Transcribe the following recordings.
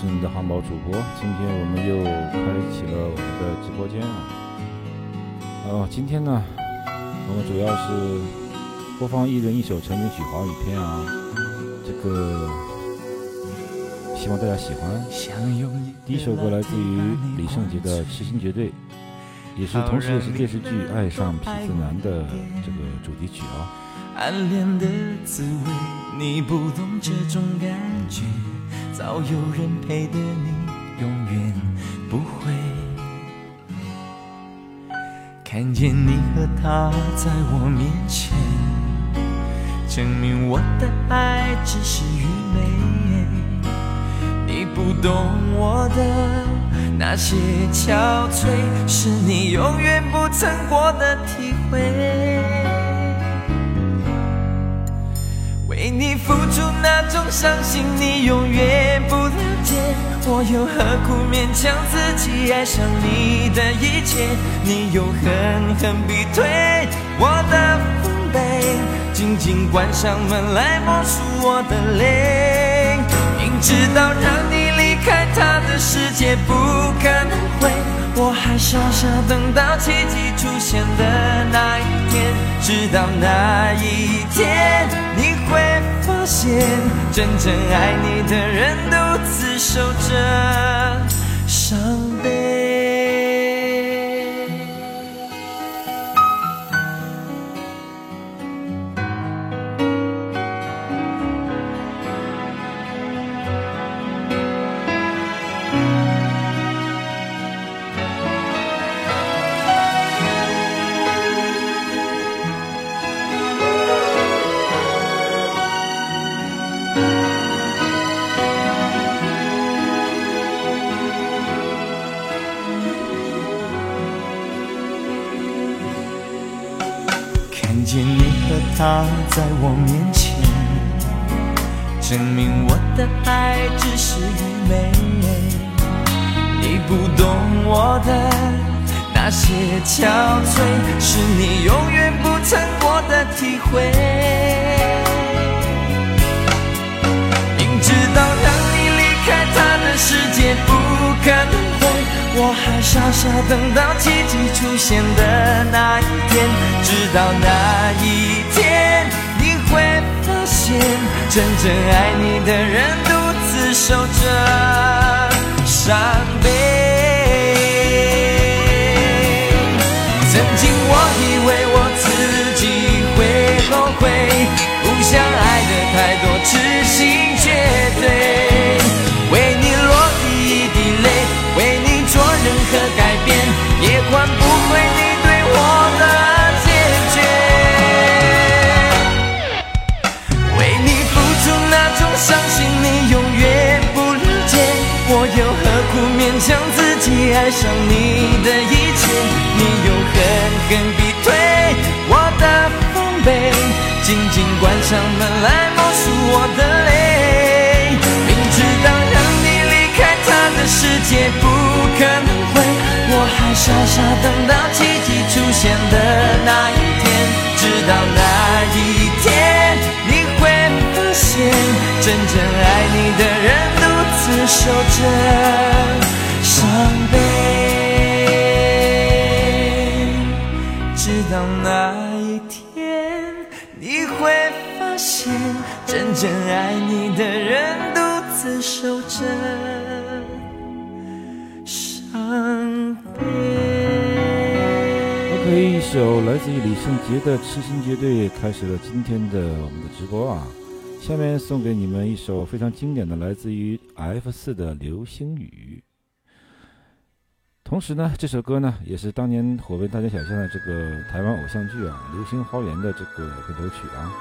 是你的汉堡主播。今天我们又开启了我们的直播间啊。哦，今天呢，我们主要是播放一人一首成名曲华语片啊。这个希望大家喜欢。第一首歌来自于李圣杰的《痴心绝对》，也是同时也是电视剧《爱上痞子男》的这个主题曲啊。暗恋的滋味，你不懂这种感觉。早有人陪的你，永远不会看见你和他在我面前，证明我的爱只是愚昧。你不懂我的那些憔悴，是你永远不曾过的体会。为你付出那种伤心，你永远不了解。我又何苦勉强自己爱上你的一切？你又狠狠逼退我的防备，紧紧关上门来默数我的泪。明知道让你离开他的世界不可能会，我还傻傻等到奇迹出现的那一天，直到那一天你。真正爱你的人独自守着。在我面前，证明我的爱只是愚昧。你不懂我的那些憔悴，是你永远不曾过的体会。明知道让你离开他的世界不可能会，我还傻傻等到奇迹出现的那一天，直到那一天。真正爱你的人独自守着伤悲。曾经我以为我自己会后悔，不想爱的太多，痴心绝对。爱上你的一切，你又狠狠逼退我的防备，紧紧关上门来默数我的泪。明知道让你离开他的世界不可能会，我还傻傻等到奇迹出现的那一天，直到那一天你会发现，真正爱你的人独自守着。真爱你的人独自守着伤悲。OK，一首来自于李圣杰的《痴心绝对》开始了今天的我们的直播啊。下面送给你们一首非常经典的，来自于 F 四的《流星雨》。同时呢，这首歌呢也是当年火遍大街小巷的这个台湾偶像剧啊《流星花园》的这个片头曲啊。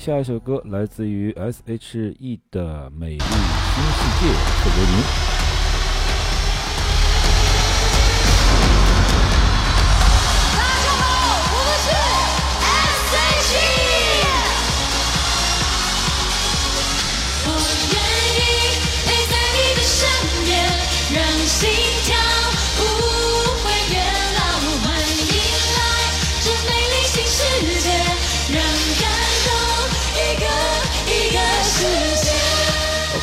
下一首歌来自于 she 的《美丽新世界》，特别名。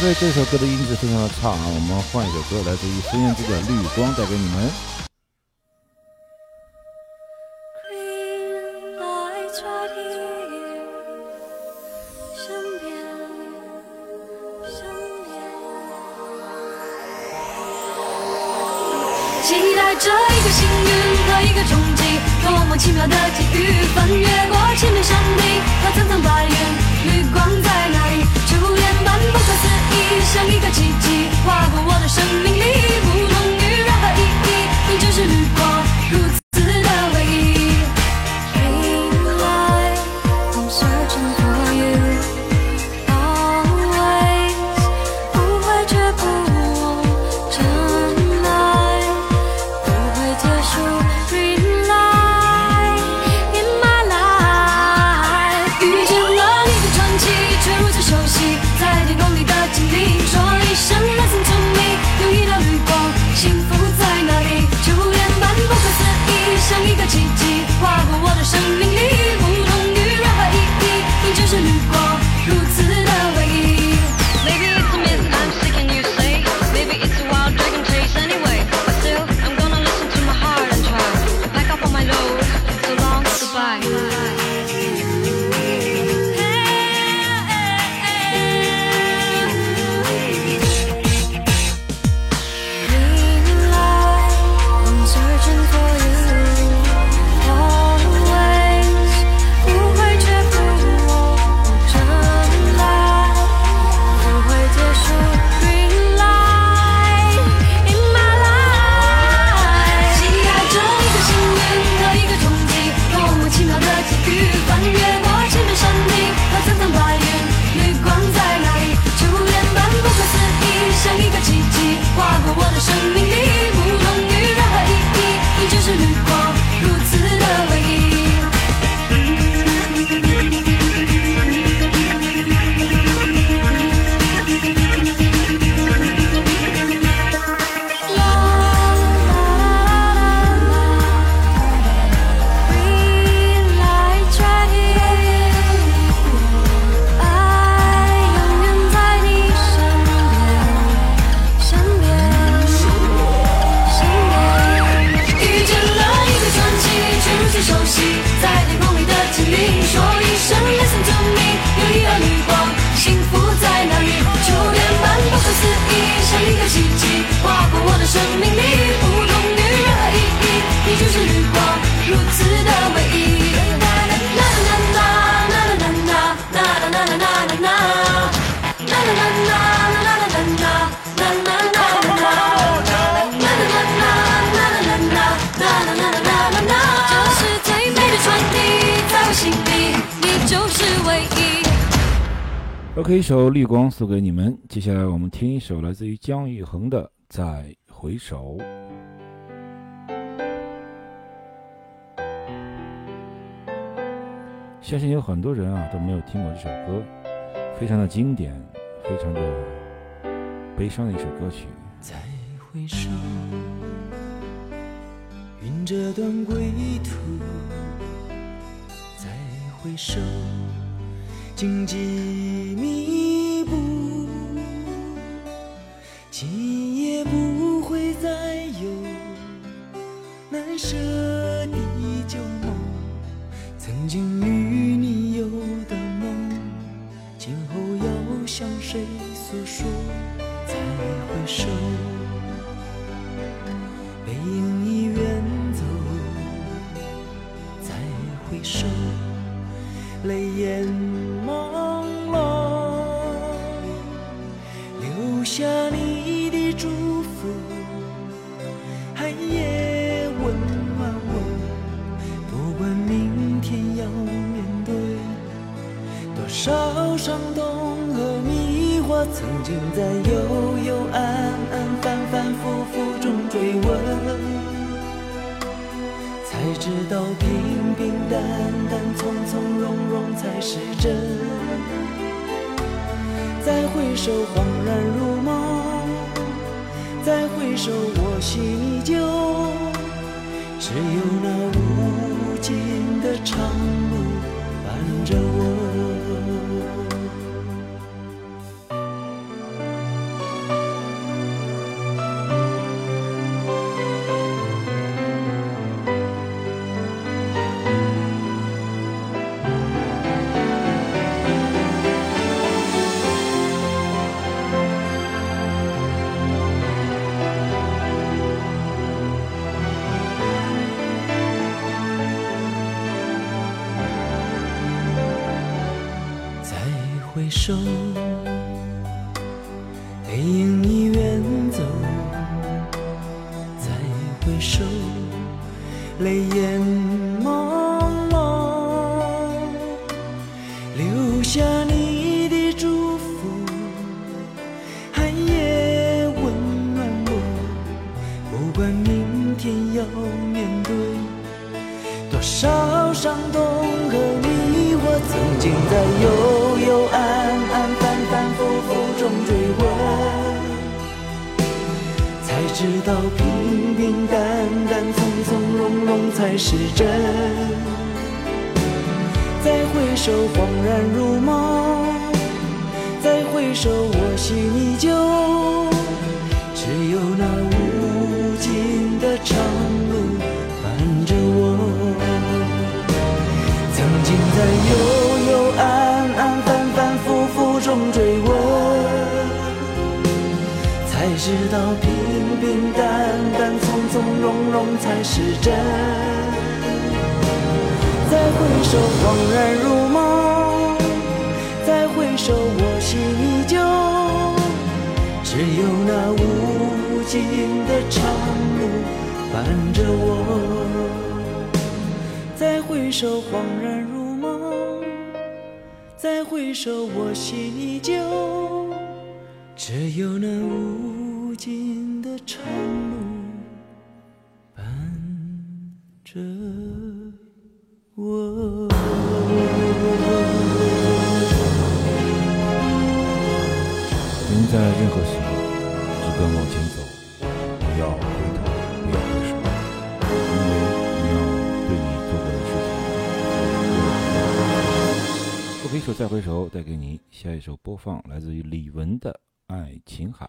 为这首歌的音质非常的差啊我们换一首歌来自于孙燕姿的绿光带给你们。期待着一个幸运和一个冲击多么奇妙的际遇翻越过千面山顶和层层白云绿光在哪像一个奇迹划过我的生命里。首《绿光》送给你们。接下来我们听一首来自于姜育恒的《再回首》。相信有很多人啊都没有听过这首歌，非常的经典，非常的悲伤的一首歌曲。再回首，云这段归途。再回首，荆棘密今夜不会再有难舍的旧梦。曾经与你有的梦，今后要向谁诉说？再回首，背影已远走。再回首，泪眼朦胧，留下你多少伤痛和迷惑，曾经在幽幽暗暗、反反复复中追问，才知道平平淡淡、从从容容才是真。再回首，恍然如梦；再回首，我心依旧。只有那无尽的长路伴着我。曾经在幽幽暗暗、反反复复中追问，才知道平平淡淡、从从容容才是真。再回首，恍然如梦；再回首，我心依旧。只有那无尽的长路伴着我。曾经在幽知道平平淡淡、从从容容才是真。再回首，恍然如梦；再回首，我心依旧。只有那无尽的长路伴着我。再回首，恍然如梦；再回首，我心依旧。只有那无尽的沉默，伴着我。人在任何时候，只管往前走，不要回头，不要回首，因为你要对你做过的事情。不回首，再回首，带给你下一首播放，来自于李玟的《爱琴海》。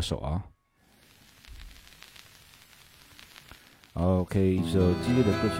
手啊。Ok 一首激励的歌曲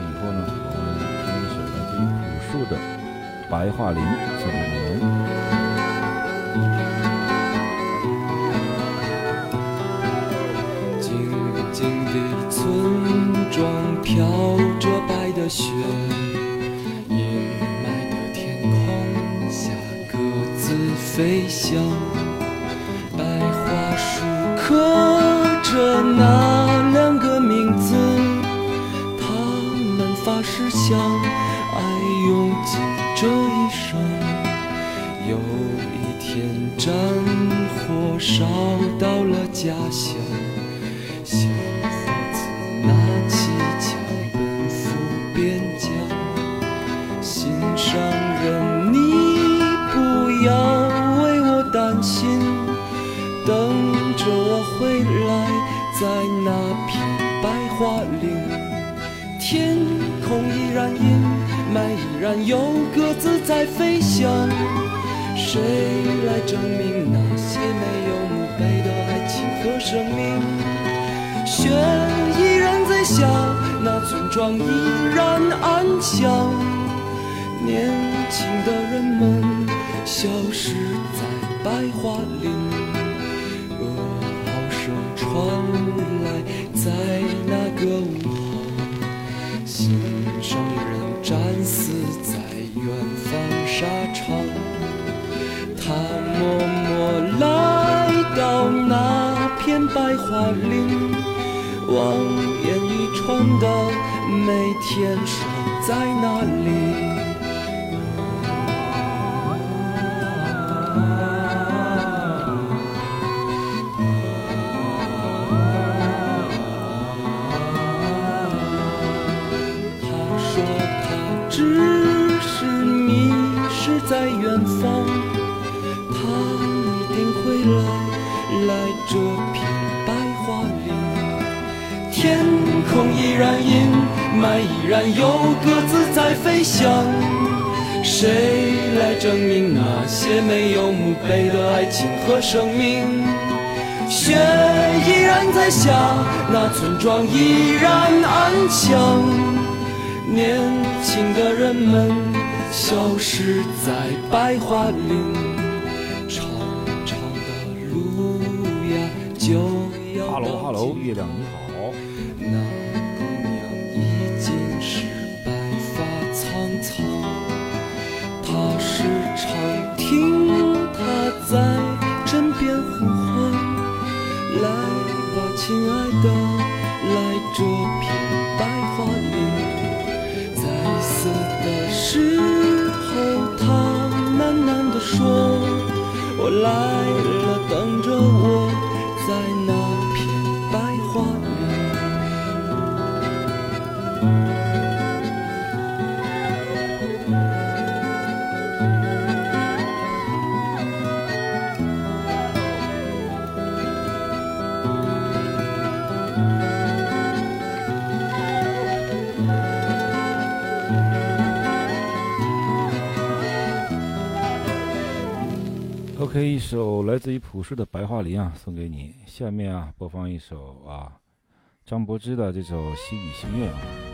月亮你好首来自于朴树的《白桦林》啊，送给你。下面啊，播放一首啊，张柏芝的这首《西语心愿》啊。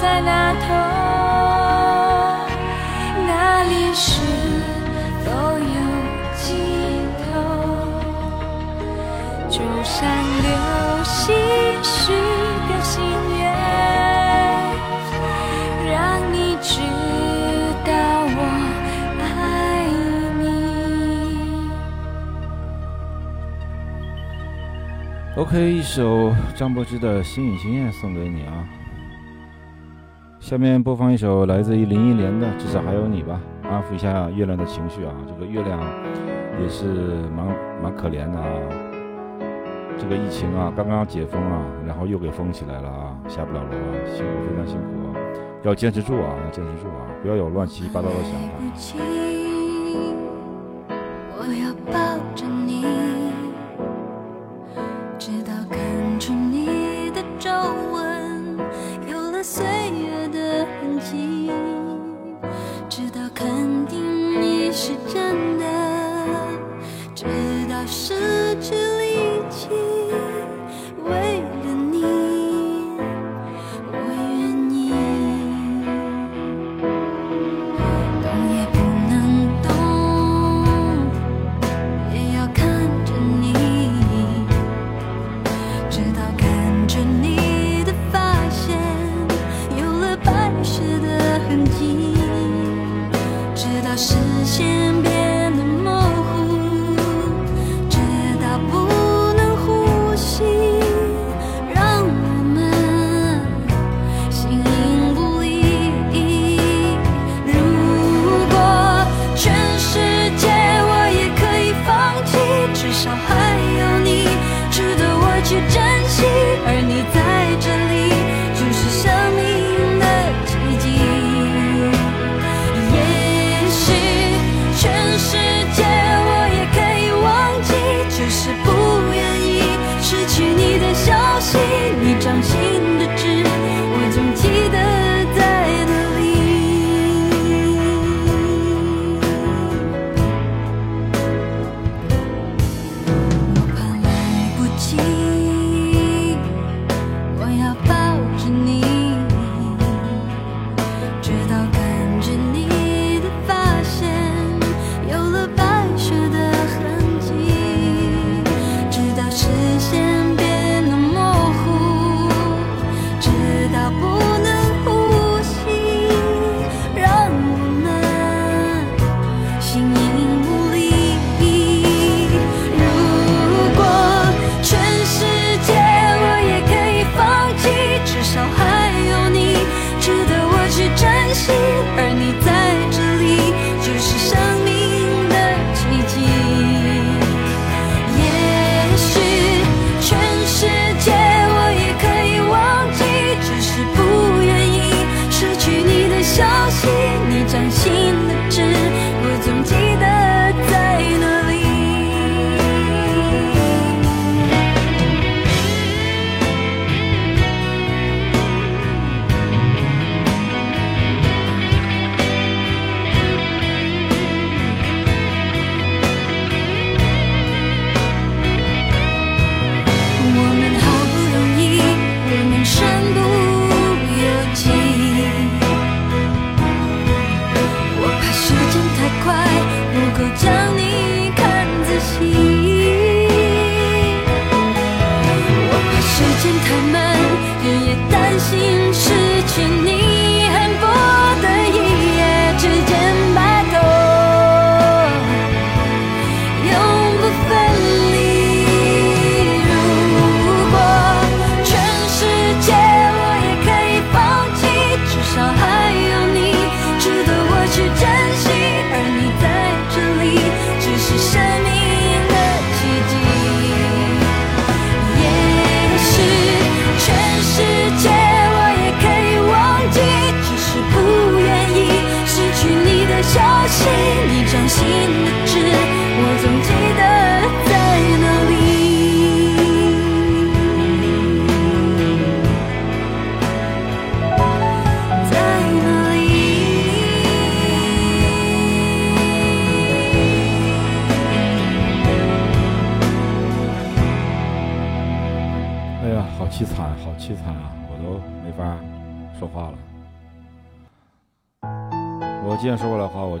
在那头，那里是否有尽头？就像流星许个心愿，让你知道我爱你。OK，一首张柏芝的《星语心愿》送给你啊。下面播放一首来自于林忆莲的至少还有你吧安抚一下月亮的情绪啊这个月亮也是蛮蛮可怜的啊这个疫情啊刚刚解封啊然后又给封起来了啊下不了楼啊辛苦非常辛苦啊要坚持住啊要坚持住啊不要有乱七八糟的想法。我要抱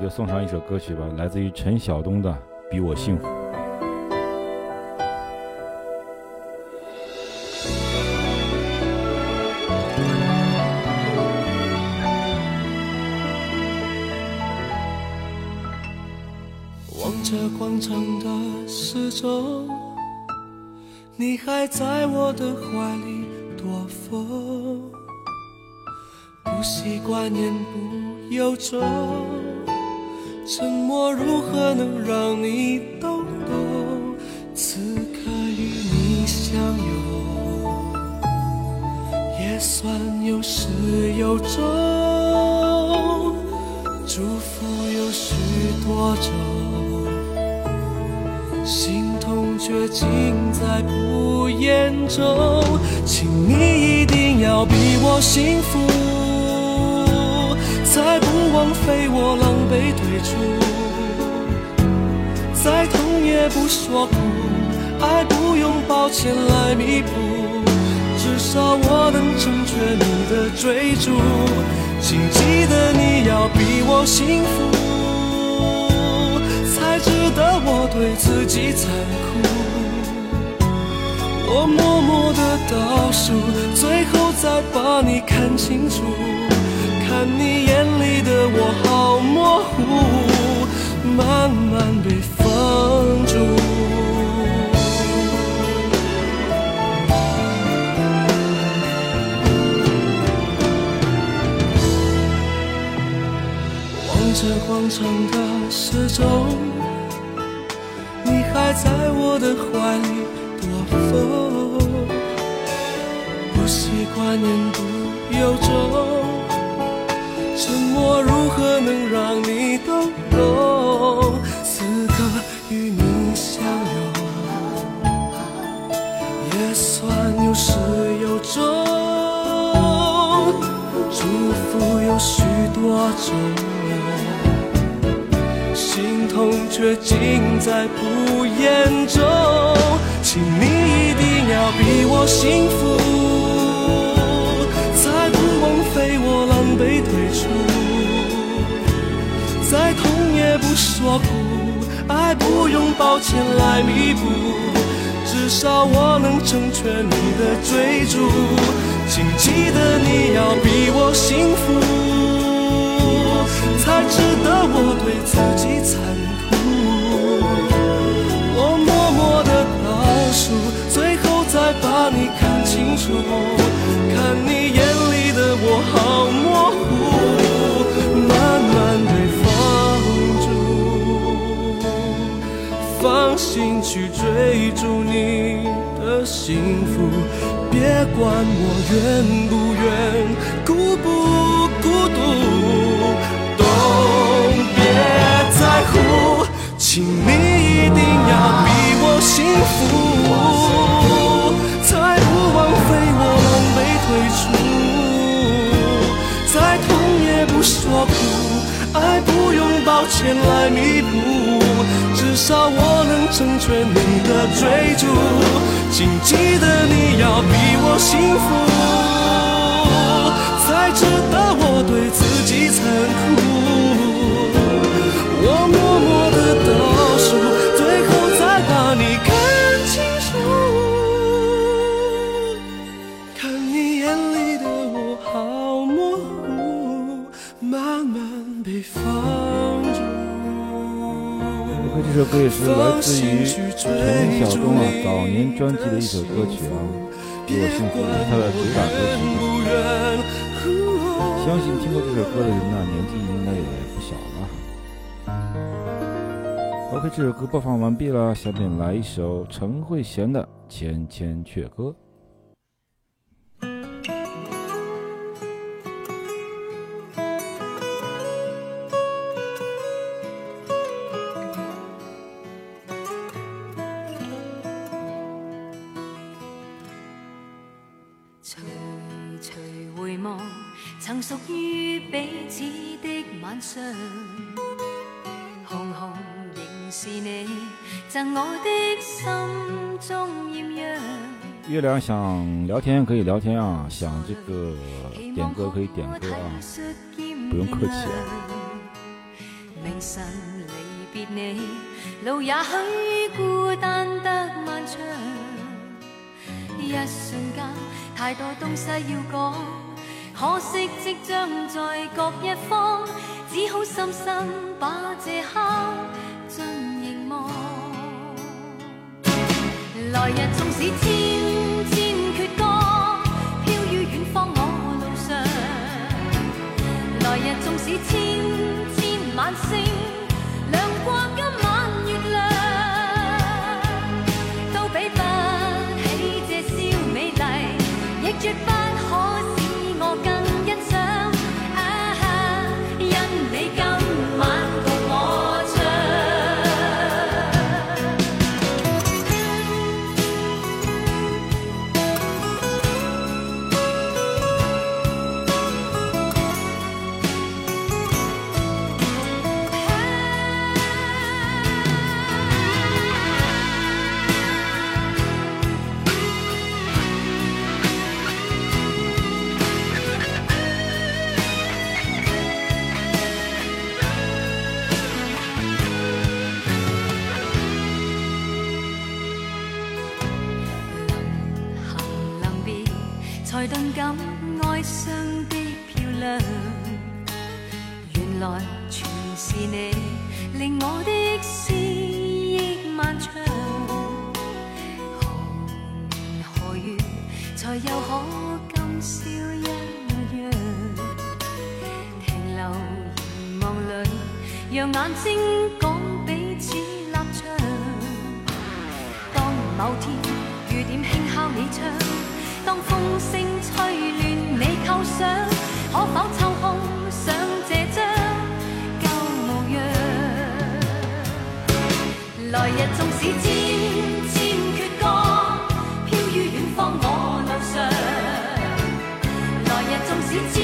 就送上一首歌曲吧，来自于陈晓东的《比我幸福》。望着广场的时钟，你还在我的怀里躲风，不习惯言不由衷，沉默如何能让你懂懂？此刻与你相拥，也算有始有终，祝福有许多种。心痛却尽在不言中，请你一定要比我幸福，才不枉费我狼狈退出。再痛也不说苦，爱不用抱歉来弥补，至少我能成全你的追逐。请记得你要比我幸福。才值得我对自己残酷。我默默的倒数，最后再把你看清楚。看你眼里的我好模糊，慢慢被封住。望着广场的时钟。你还在我的怀里躲风，不习惯言不由衷，沉默如何能让你懂懂？此刻与你相拥，也算有始有终，祝福有许多种。心痛却尽在不言中，请你一定要比我幸福，被我狼狈退出。再痛也不说苦，爱不用抱歉来弥补，至少我能成全你的追逐。请记得你要比我幸福。才值得我对自己残酷。我默默的倒数，最后再把你看清楚。看你眼好模糊，慢慢被放逐。放心去追逐你的幸福，别管我愿不愿，孤不孤独。都别在乎，请你一定要比我幸福，我苦，爱不用抱歉来弥补，至少我能成全你的追逐。请记得你要比我幸福，才值得我对自己残酷。这首歌也是来自于陈晓东啊早年专辑的一首歌曲啊，《比我幸福》是他的主打歌曲。相信听过这首歌的人呢，年纪应该也不小了。OK，这首歌播放完毕了，下面来一首陈慧娴的《千千阙歌》。月亮想聊天可以聊天啊，想这个点歌可以点歌啊，不用客气啊。明晨离别你，路也许孤单得漫长。一瞬间，太多东西要讲，可惜即将在各一方，只好深深把这刻尽凝望。来日纵使千是千千晚星，亮过今晚月亮，都比不起这宵美丽，亦絕不才頓感哀傷的漂亮。原來全是你，令我的思憶漫長。何年何月，才又可今宵一樣？停留凝望里，让眼睛講彼此立場。當某天雨點輕敲你窗，当风声吹乱你构想，可否抽空想这张旧模样？来日纵使千千阙歌，飘于远方我路上。来日纵使千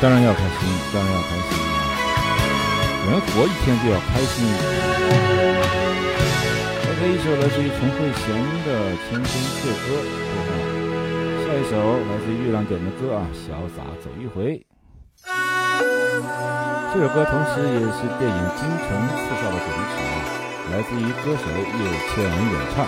当然要开心，当然要开心！人活一天就要开心一点。OK，一首来自于陈慧娴的《千千阙歌》。下一首来自于月亮点的歌啊，《潇洒走一回》。这首歌同时也是电影《京城四少》的主题曲啊，来自于歌手叶倩文演唱。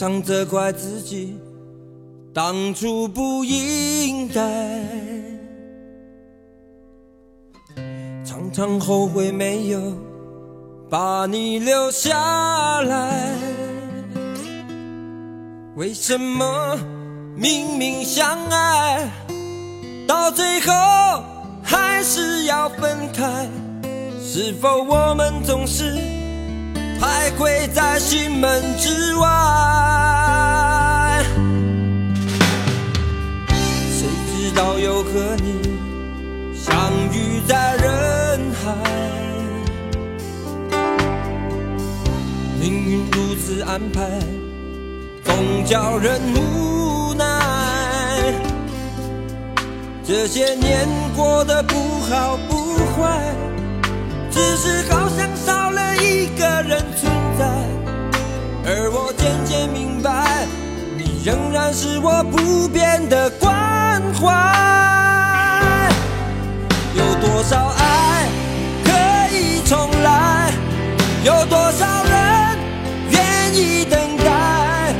常责怪自己当初不应该，常常后悔没有把你留下来。为什么明明相爱，到最后还是要分开？是否我们总是？徘徊在心门之外，谁知道又和你相遇在人海，命运如此安排，总叫人无奈。这些年过得不好不坏。只是好像少一个人存在，而我渐渐明白，你仍然是我不变的关怀。有多少爱可以重来？有多少人愿意等待？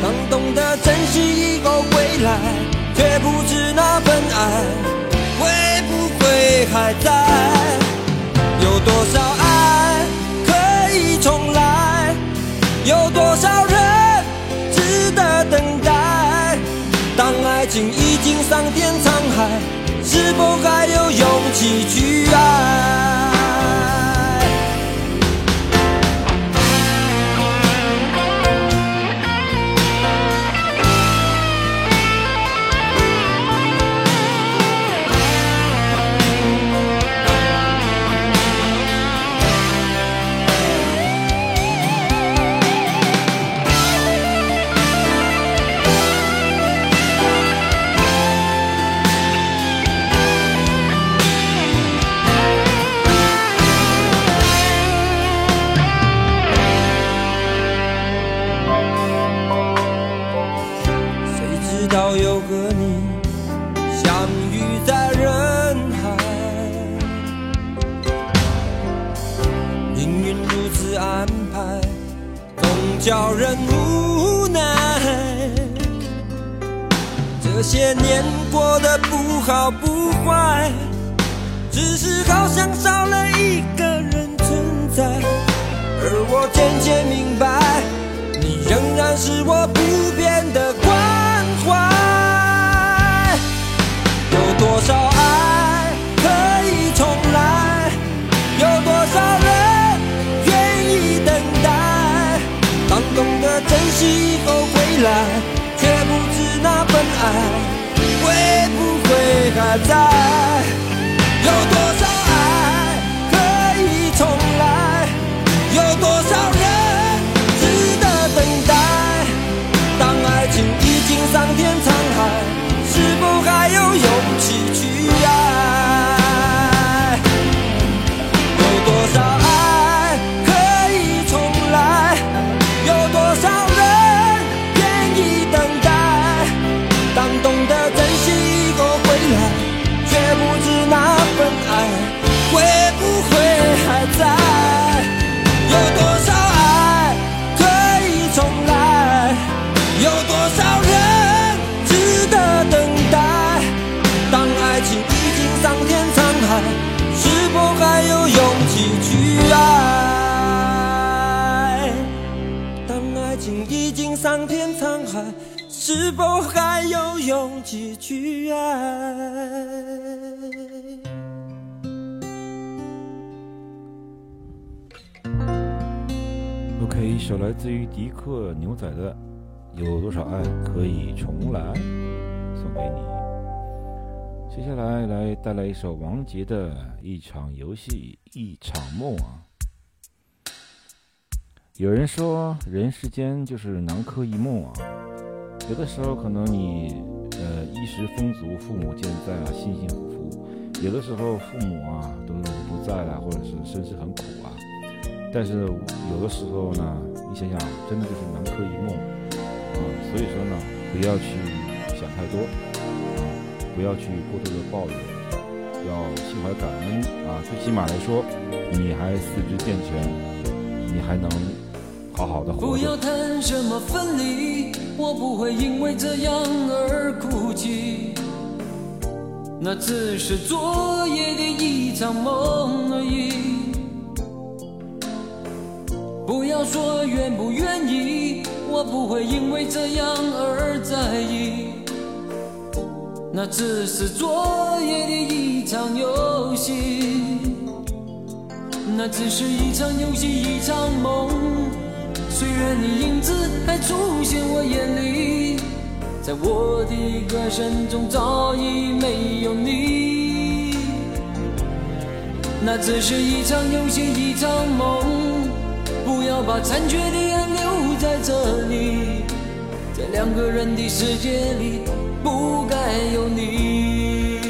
当懂得珍惜以后归来，却不知那份爱会不会还在？有多少爱有多少人值得等待？当爱情已经桑田沧海，是否还有勇气去爱？年过得不好不坏，只是好像少了一个人存在，而我渐渐明白。你仍然是我不变的关怀。有多少爱可以重来？有多少人愿意等待？当懂得珍惜以后回来，却不知那份爱不会还在？有勇气去爱？OK，一首来自于迪克牛仔的《有多少爱可以重来》，送给你。接下来来带来一首王杰的《一场游戏一场梦》啊。有人说，人世间就是南柯一梦啊。有的时候可能你呃衣食丰足，父母健在啊，幸幸福福；有的时候父母啊都不在了，或者是身世很苦啊。但是有的时候呢，你想想，真的就是南柯一梦啊。所以说呢，不要去想太多啊，不要去过多的抱怨，要心怀感恩啊。最起码来说，你还四肢健全，你还能好好的活不要着。谈什么分离，我不会因为这样而哭泣。那只是昨夜的一场梦而已。不要说愿不愿意，我不会因为这样而在意。那只是昨夜的一场游戏，那只是一场游戏，一场梦。虽然你影子还出现我眼里，在我的歌声中早已没有你。那只是一场游戏，一场梦。不要把残缺的爱留在这里，在两个人的世界里，不该有你。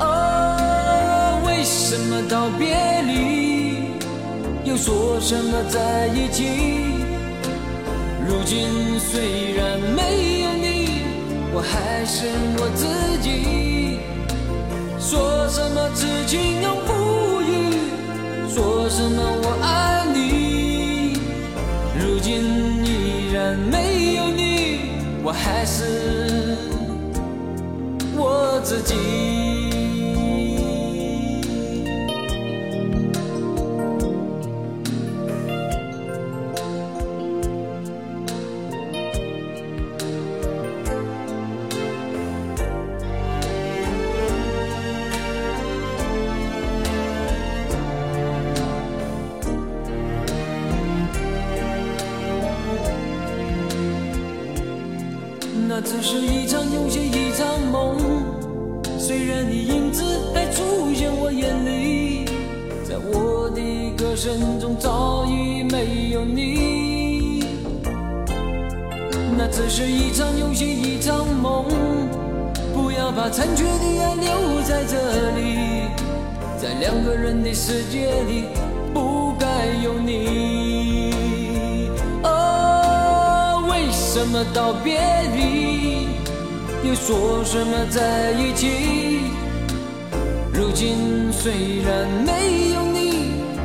哦，为什么道别离？说什么在一起？如今虽然没有你，我还是我自己。说什么此情永不渝，说什么我爱你。如今依然没有你，我还是我自己。歌声中早已没有你。那只是一场游戏，一场梦。不要把残缺的爱留在这里，在两个人的世界里，不该有你。哦，为什么道别离，又说什么在一起？如今虽然没有，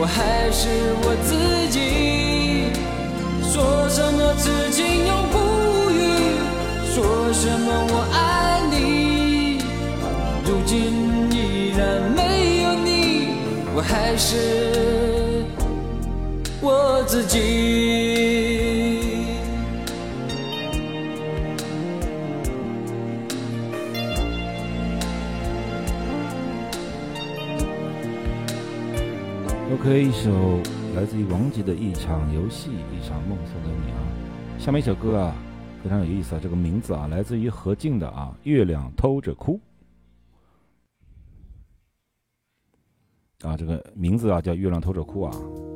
我还是我自己。说什么痴情永不渝，说什么我爱你。如今依然没有你，我还是我自己。OK，一首来自于王杰的一场游戏，一场梦送给你啊。下面一首歌啊，非常有意思啊，这个名字啊，来自于何静的啊，《月亮偷着哭》啊，这个名字啊叫《月亮偷着哭》啊。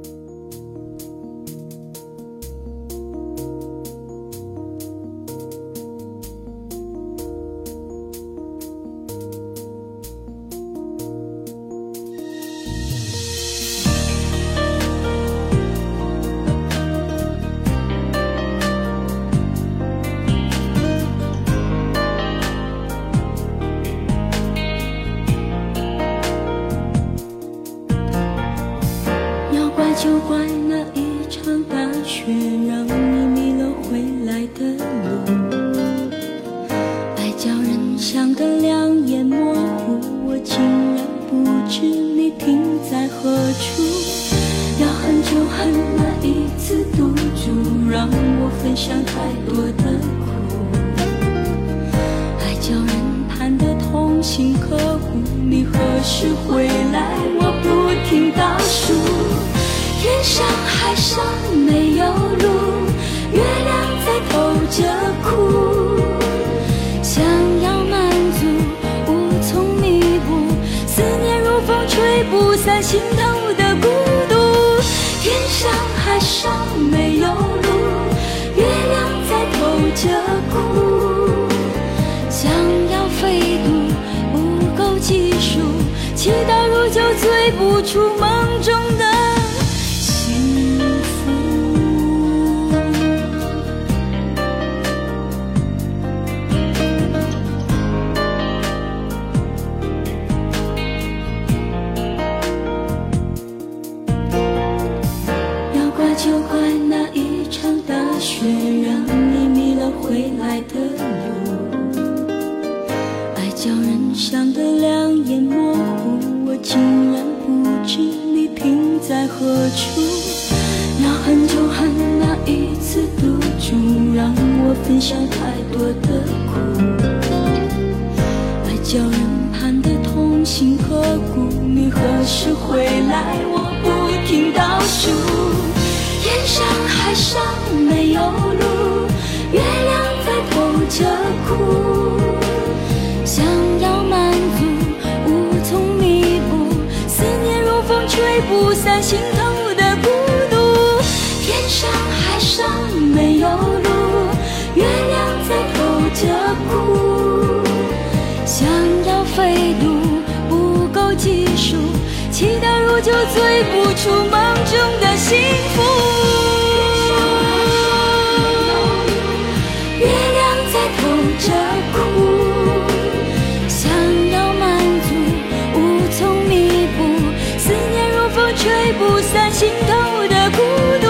吹不散心头的孤独。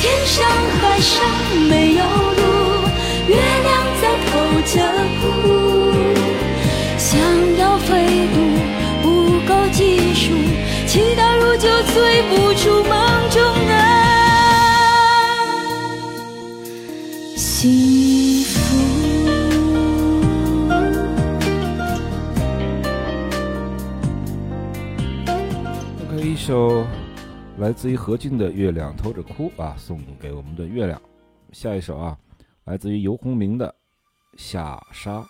天上海上没有路，月亮来自于何静的《月亮偷着哭》啊，送给我们的月亮。下一首啊，来自于游鸿明的《下沙》。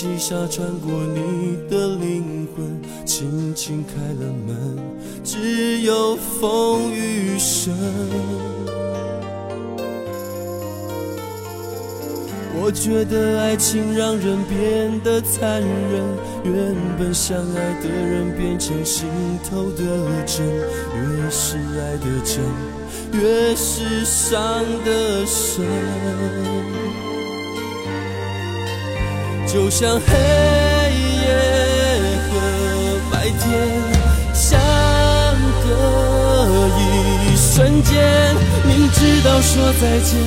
细沙穿过你的灵魂，轻轻开了门，只有风雨声。我觉得爱情让人变得残忍，原本相爱的人变成心头的针，越是爱的真，越是伤得深。就像黑夜和白天相隔一瞬间，明知道说再见，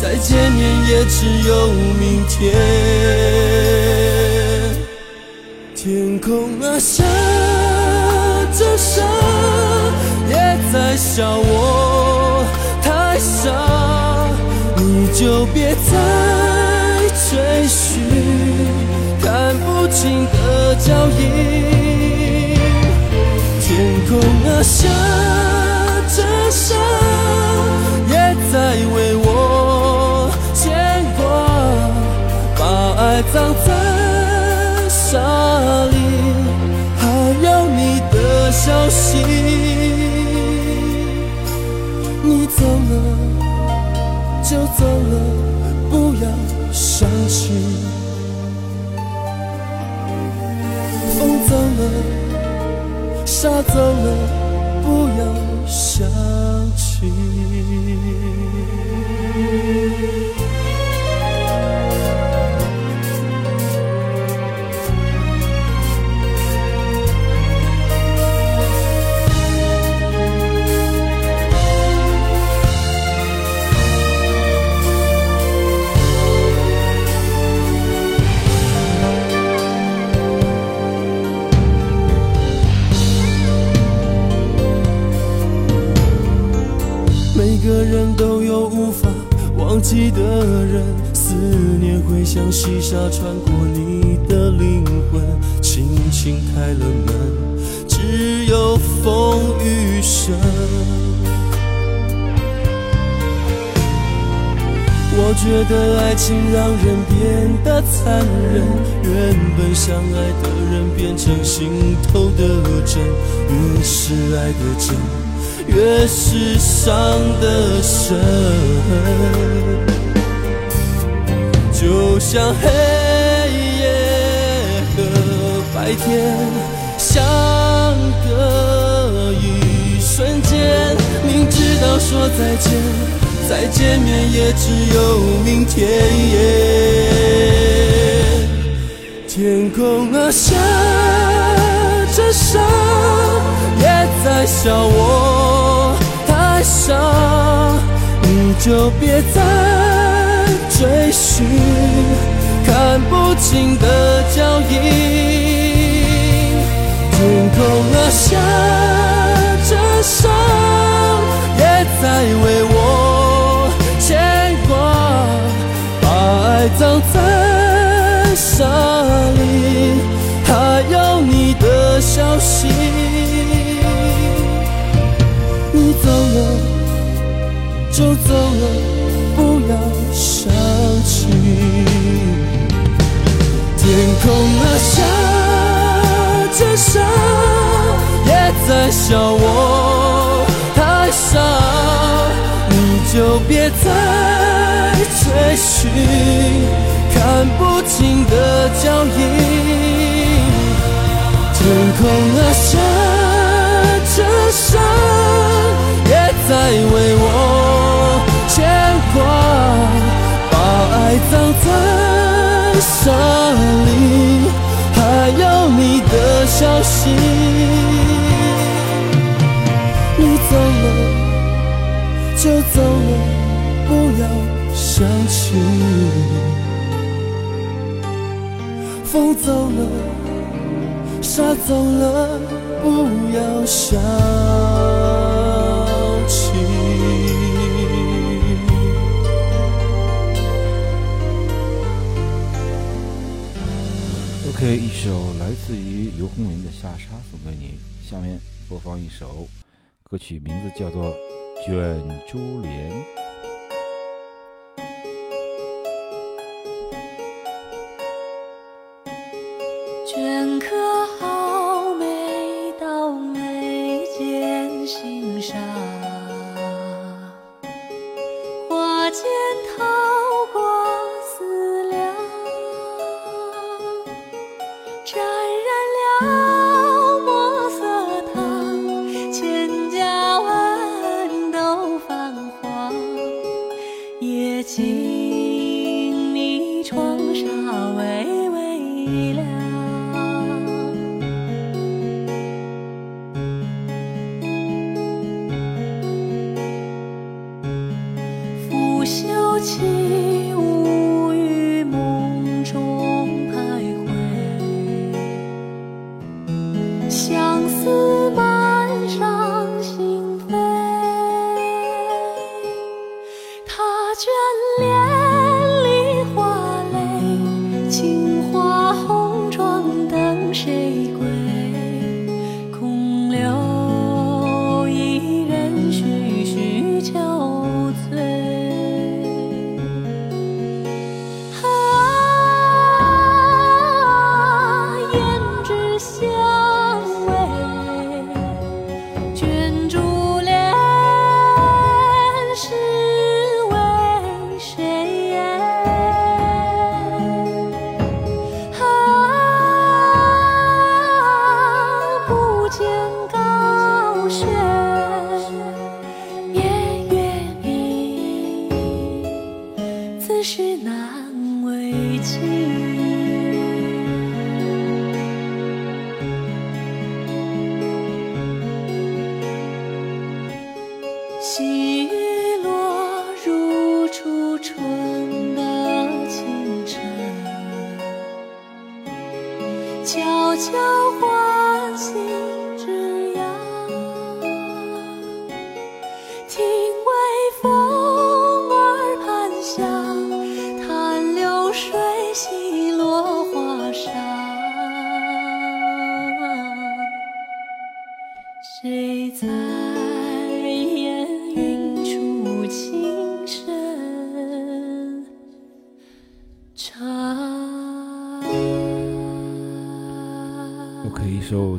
再见面也只有明天。天空啊，下着沙，也在笑我太傻，你就别再追寻看不清的脚印。天空啊，下着沙，也在为我牵挂。把爱葬在沙里，还有你的消息。风走了，沙走了，不要想起。记的人，思念会像细沙穿过你的灵魂，轻轻开了门，只有风雨声。我觉得爱情让人变得残忍，原本相爱的人变成心头的针，越是爱的真。越是伤得深，就像黑夜和白天相隔一瞬间，明知道说再见，再见面也只有明天。天空啊，下着沙，笑我太傻，你就别再追寻看不清的脚印。天空啊，下着沙，也在为我牵挂，把爱葬在沙里，还有你的消息。天空啊，下着沙，也在笑我太傻，你就别再追寻看不清的脚印。天空啊，下着沙，也在为我牵挂，葬在沙里，还有你的消息。你走了就走了，不要想起。风走了。沙走了，不要想首来自于刘洪文的《下沙》送给你。下面播放一首歌曲，名字叫做《卷珠帘》。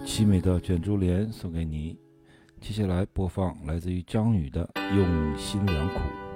凄美的卷珠帘送给你。接下来播放来自于张宇的用心良苦。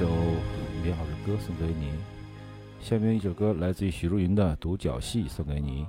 一首美好的歌送给你，下面一首歌来自于许茹芸的独角戏送给你。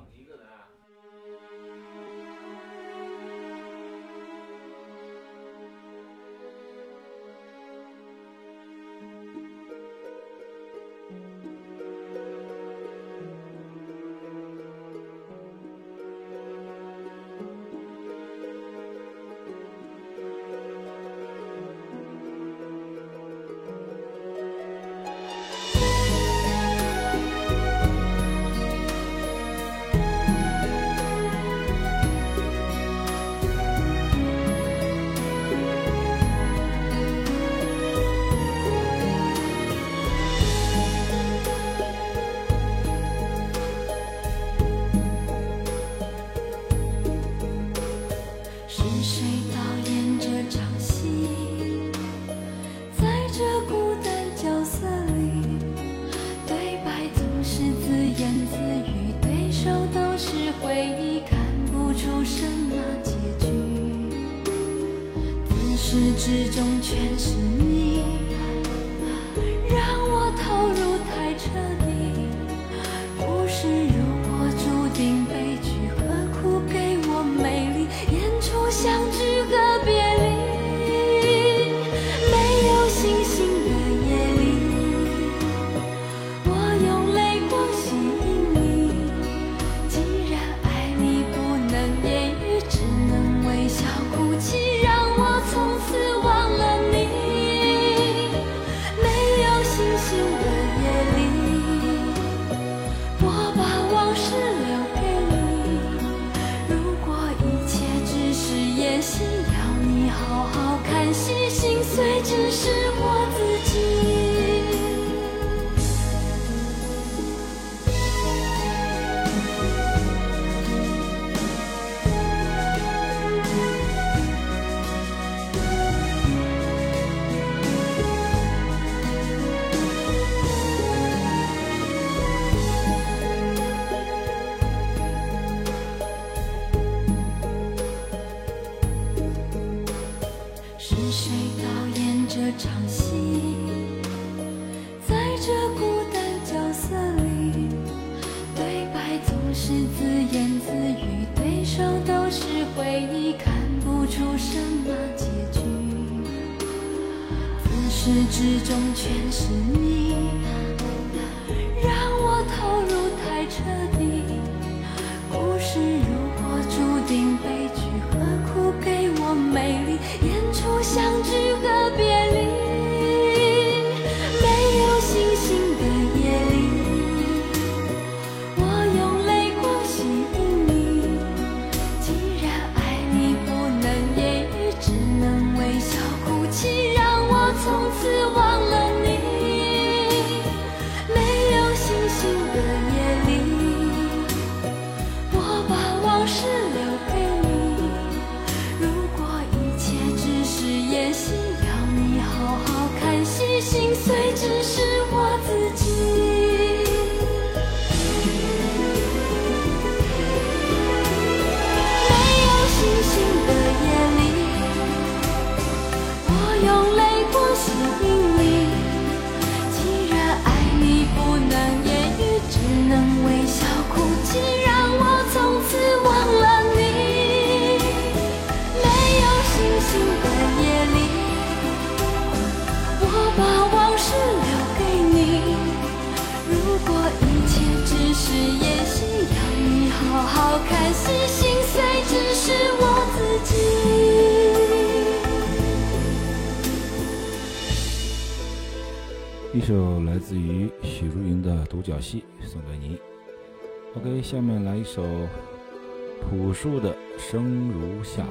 下面来一首朴树的《生如夏花》。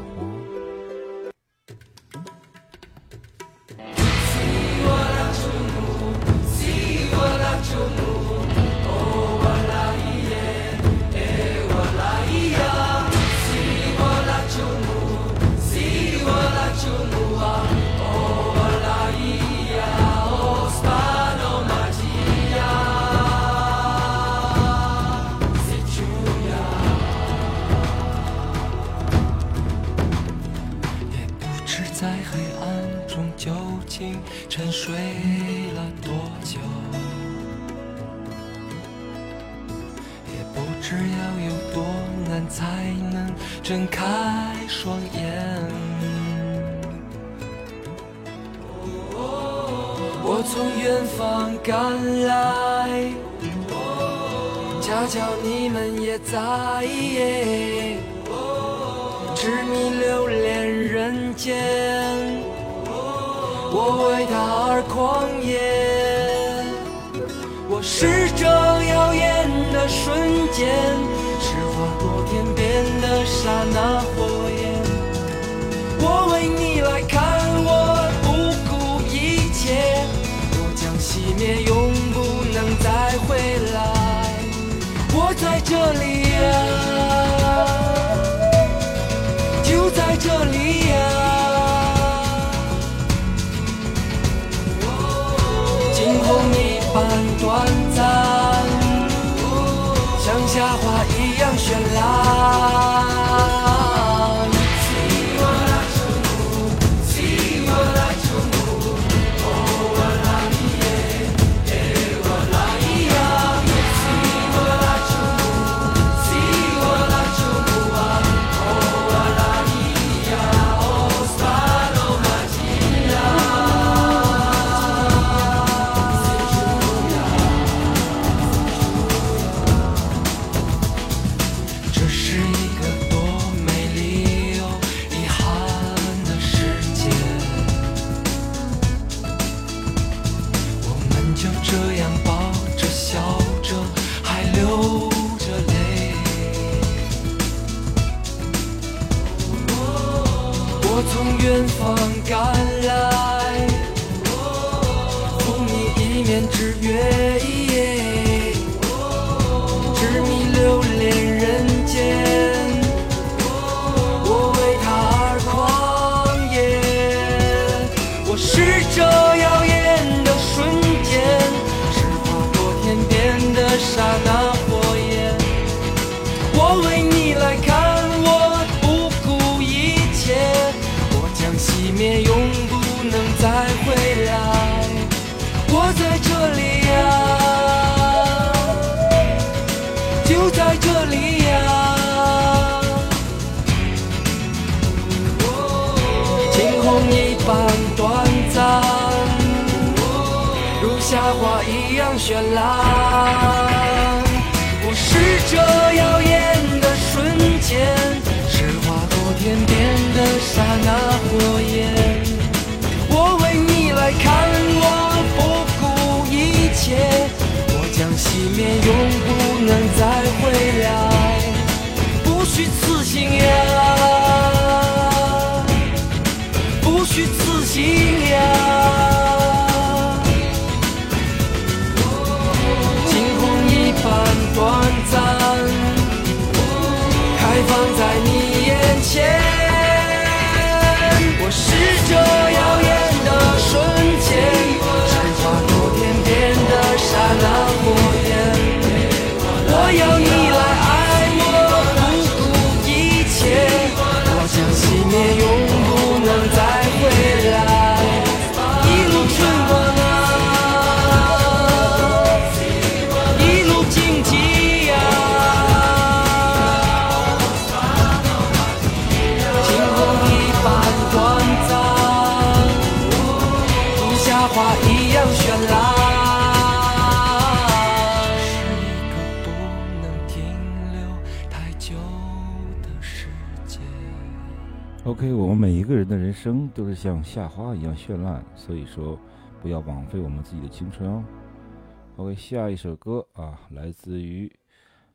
绚烂。我是这耀眼的瞬间，是划过天边的刹那火焰。我为你来看，我不顾一切，我将熄灭，永不能再回来。不虚此行呀，不虚此行呀。OK，我们每一个人的人生都是像夏花一样绚烂，所以说不要枉费我们自己的青春哦。OK，下一首歌啊，来自于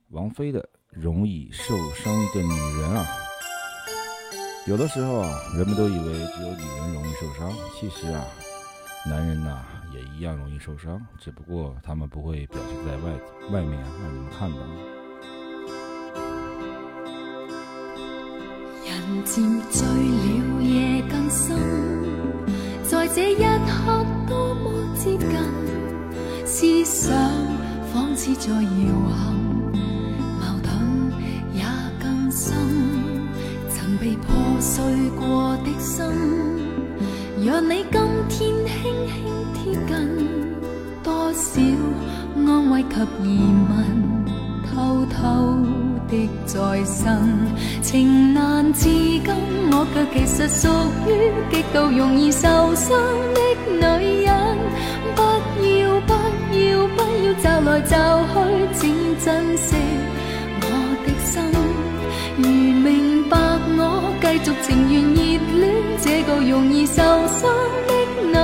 王菲的《容易受伤的女人》啊。有的时候啊，人们都以为只有女人容易受伤，其实啊，男人呐、也一样容易受伤，只不过他们不会表现在外外面让你们看到。人漸醉了，夜更深，在这一刻多么接近，思想仿似在摇撼，矛盾也更深，曾被破碎过的心。让你今天輕輕貼近，多少安慰及疑問，偷偷的在生。情难自禁，我却其实属于极度容易受伤的女人。不要不要不要找來找去，请珍惜我的心。如明白我，继续情愿热恋这个容易受伤的女人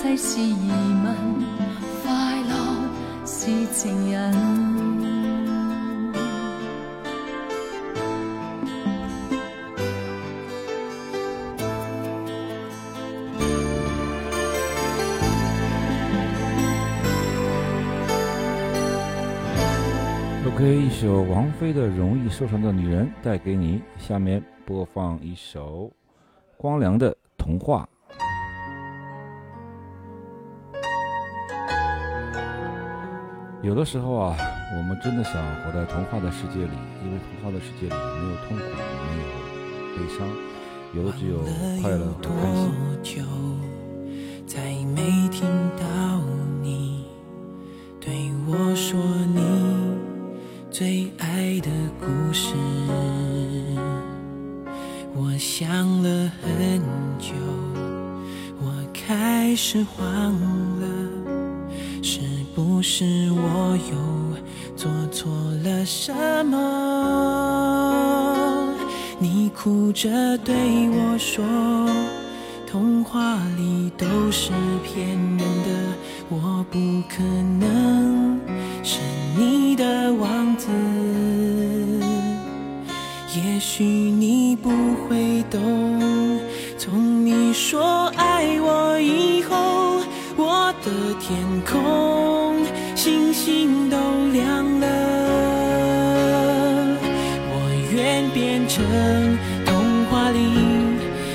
管一切是疑問，快乐是情人。OK，一首王菲的《容易受伤的女人》带给你。下面播放一首光良的《童话》。有的时候啊，我们真的想活在童话的世界里，因为童话的世界里没有痛苦，没有悲伤，有的只有快乐和开心。多久再没听到你对我说你最爱的故事？我想了很久，我开始慌了，是不是我又做错了什么？你哭着对我说，童话里都是骗人的，我不可能是你的王子。也许你不会懂，从你说爱我以后，我的天空心都凉了。我愿变成童话里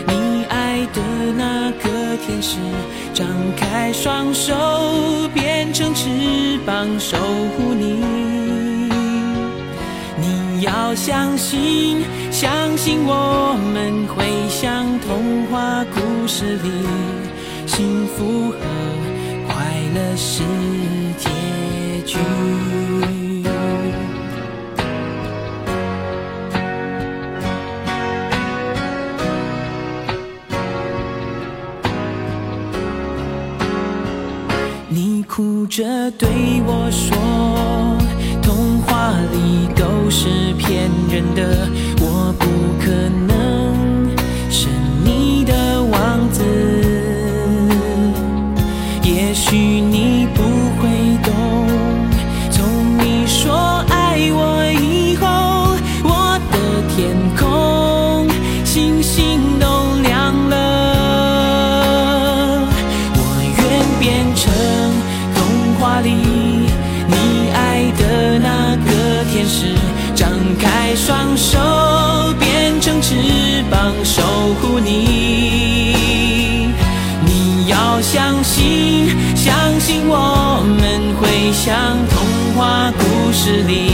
你爱的那个天使，张开双手变成翅膀守护你。你要相信，相信我们会像童话故事里幸福和快乐世界。去你哭着对我说，童话里都是骗人的，我不可能。像童话故事里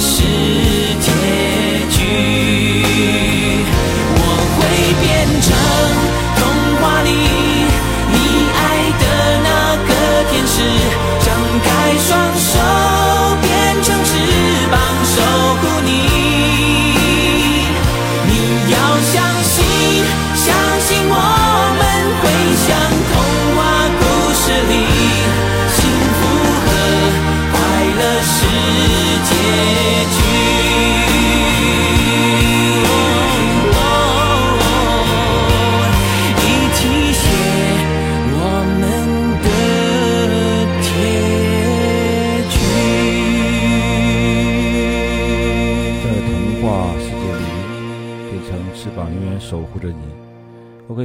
是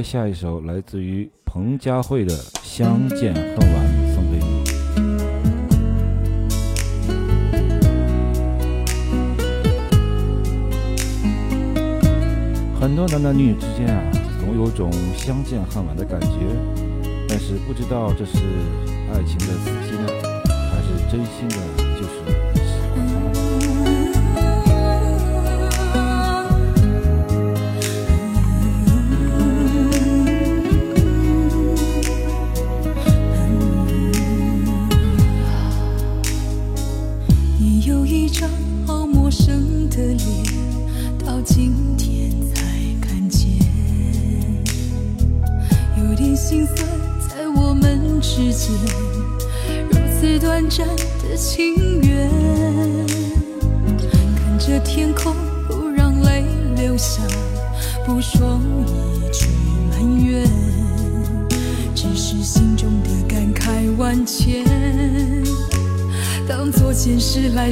下一首来自于彭佳慧的《相见恨晚》，送给你。很多男男女女之间啊，总有种相见恨晚的感觉，但是不知道这是爱情的刺激呢，还是真心的。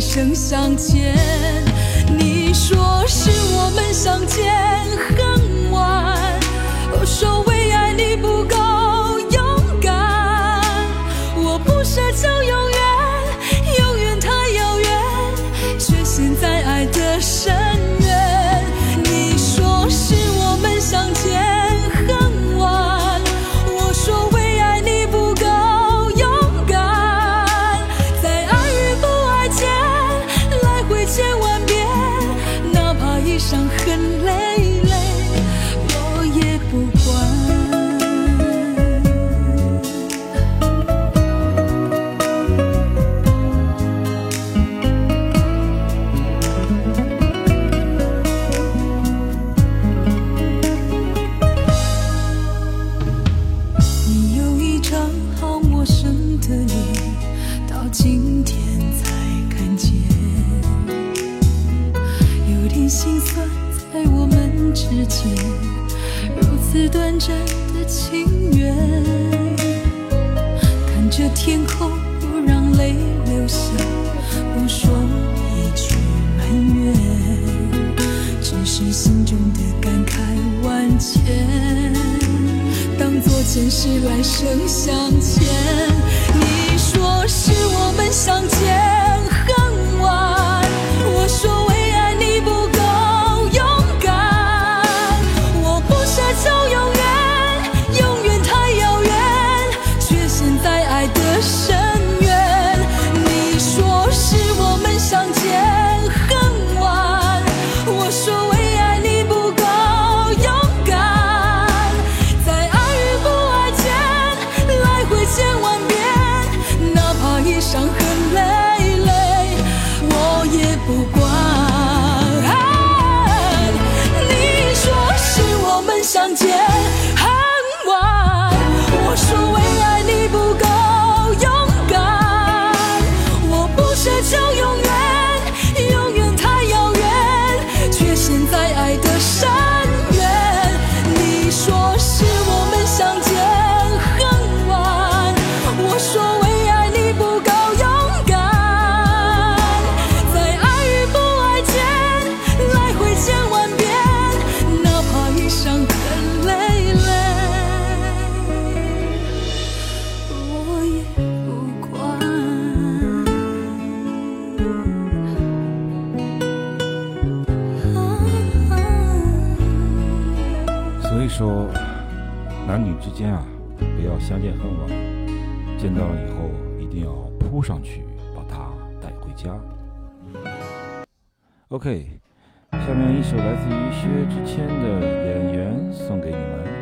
声向前。也不管。见到了以后一定要扑上去，把它带回家。OK，下面一首来自于薛之谦的《演员》送给你们。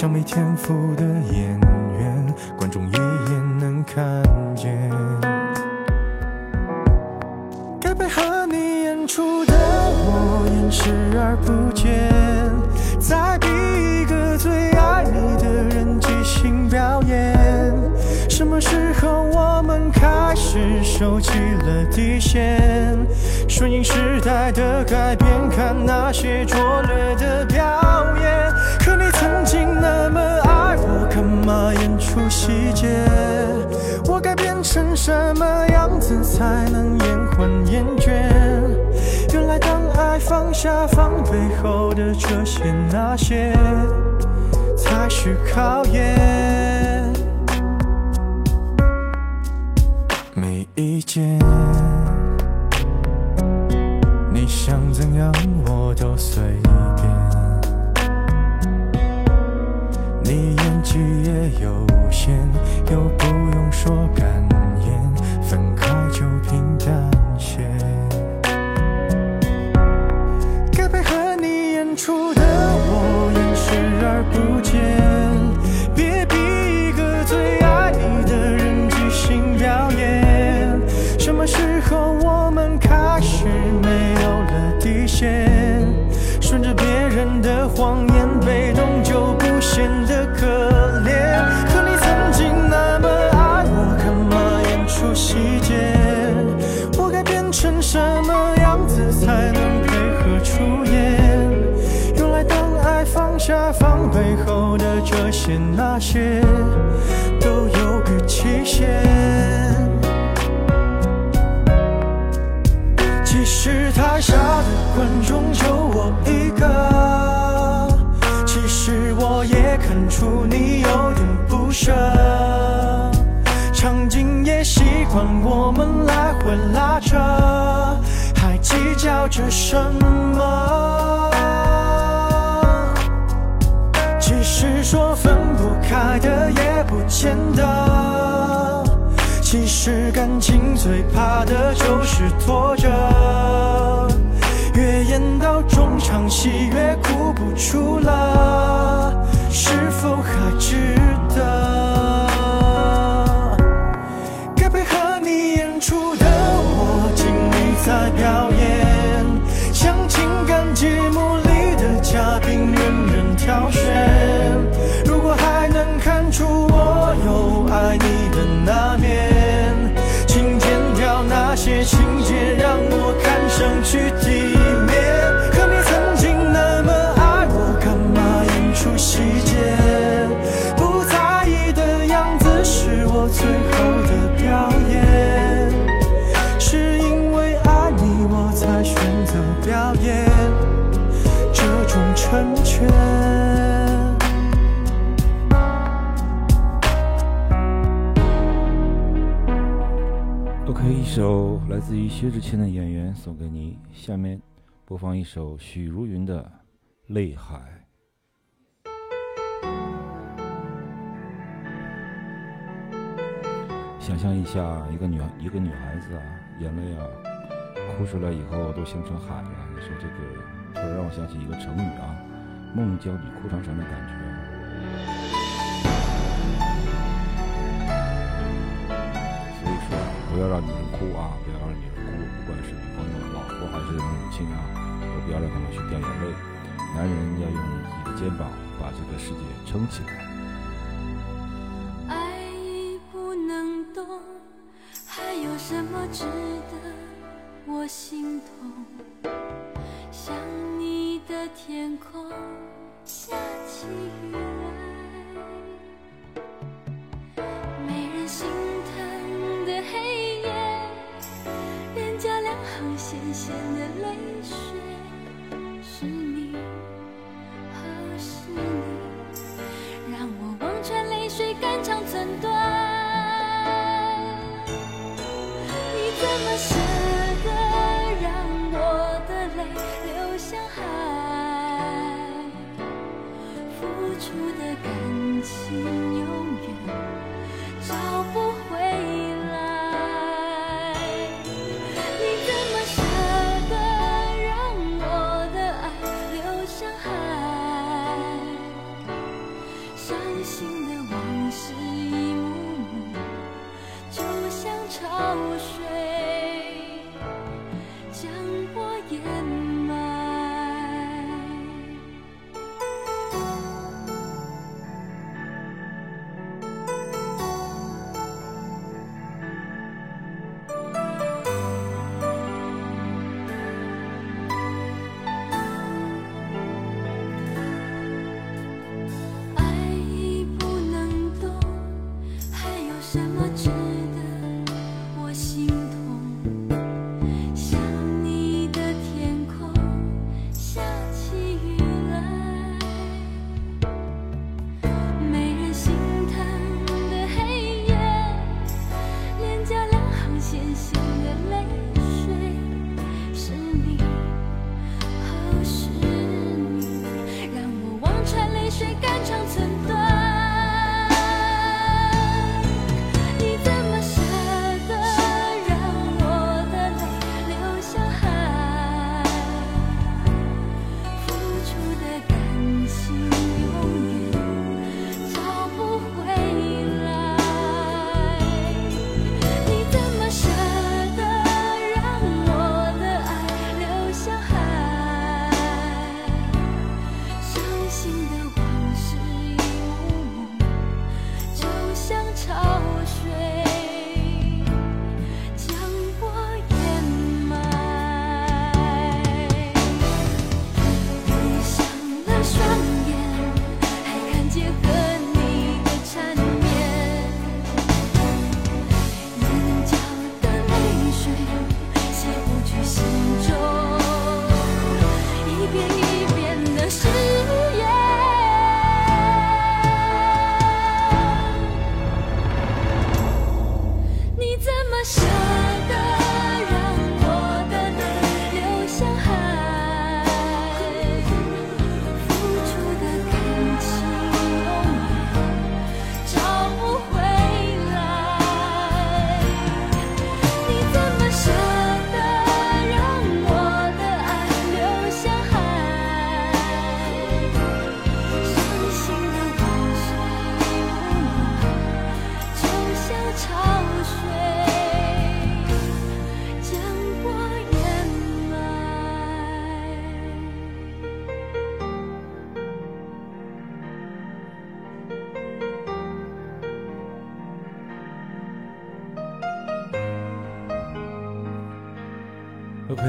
像没天赋的演员，观众一眼能看见。该配合你演出的我演视而不见，再逼一个最爱你的人即兴表演。什么时候我们开始收起了底线？顺应时代的改变，看那些拙才能延缓厌倦？原来当爱放下防备后的这些那些，才是考验。其实台下的观众就我一个，其实我也看出你有点不舍。场景也习惯我们来回拉扯，还计较着什么？其实说分不开的也不见得。其实感情最怕的就是拖着，越演到中场戏越哭不出了，是否还值得？该配合你演出的我尽力在表演，像情感节目里的嘉宾，任人挑选。薛之谦的《演员》送给你。下面播放一首许茹芸的《泪海》。想象一下，一个女一个女孩子啊，眼泪啊，哭出来以后都形成海了。你说这个，突然让我想起一个成语啊，“孟姜女哭长城”的感觉。所以说，不要让女人哭啊，不要老婆还是母亲啊，都不要让他们去掉眼泪。男人要用一个肩膀把这个世界撑起来。爱已不能动，还有什么值得我心痛？想你的天空下起雨来，没人心水，肝肠寸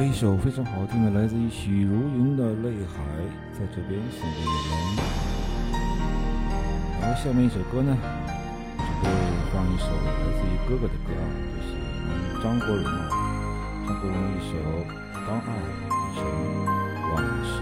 一首非常好听的，来自于许茹芸的《泪海》，在这边送给你们。然后下面一首歌呢，准备放一首来自于哥哥的歌啊，就是张国荣啊，张国荣一首《当爱已成往事》，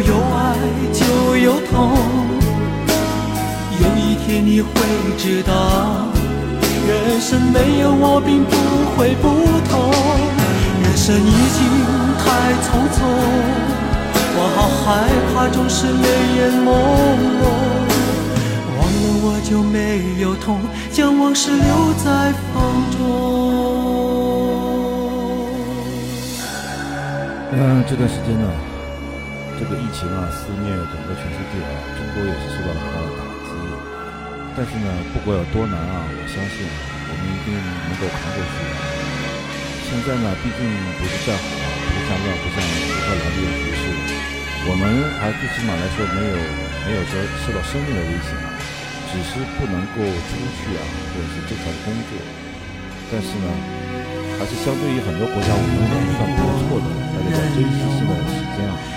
有爱就有痛，有一天你会知道，人生没有我并不会不同，人生已经太匆匆，我好害怕总是泪眼朦胧。忘了我就没有痛，将往事留在风中。嗯，这段时间呢，这个疫情啊肆虐整个全世界啊，中国也是受到了很大的打击。但是呢，不管有多难啊，我相信，我们一定能够扛过去。现在呢，毕竟不是战火，不是战乱，不像乌克兰这种局势，我们还最起码来说没有没有说受到生命的危险啊，只是不能够出去啊，或者是正常工作。但是呢，还是相对于很多国家，我们还是算不错的，大家在珍惜现在的时间啊。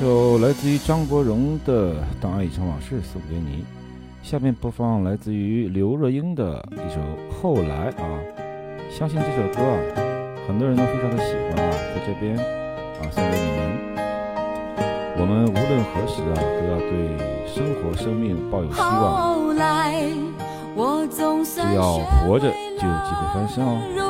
首来自于张国荣的《当爱已成往事》送给你。下面播放来自于刘若英的一首《后来》啊，相信这首歌啊，很多人都非常的喜欢啊，在这边啊送给你们。我们无论何时啊，都要对生活、生命抱有希望，后来，我总只要活着就有机会翻身哦。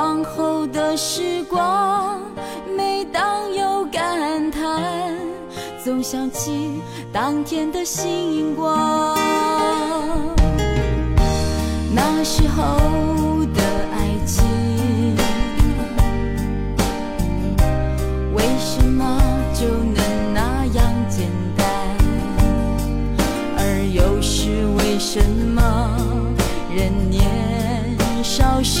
往后的时光，每当有感叹，总想起当天的星光。那时候的爱情，为什么就能那样简单？而又是为什么人年少时，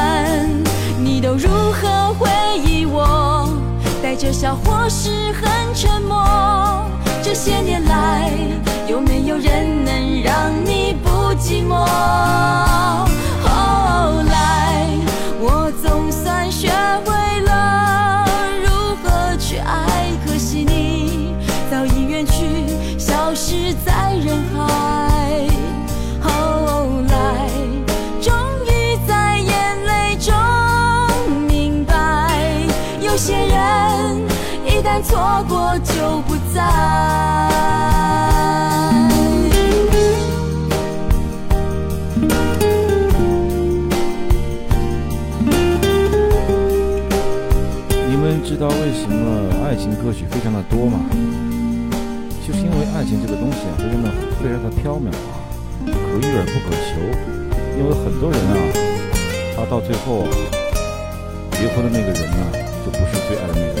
又如何回忆我？带着笑或是很沉默。这些年来，有没有人能让你不寂寞？后来，我总算学会了如何去爱，可惜你早已远去，消失在人海。旦错过就不再。你们知道为什么爱情歌曲非常的多吗？就是因为爱情这个东西啊，非常的非常的缥缈啊，可遇而不可求。因为很多人啊，他到最后啊，结婚的那个人呢，就不是最爱的那个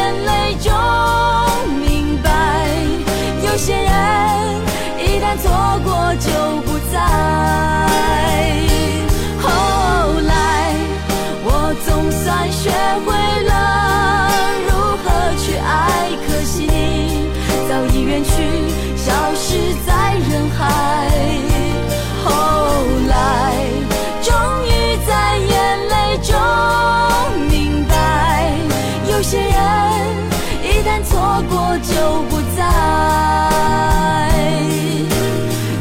就不再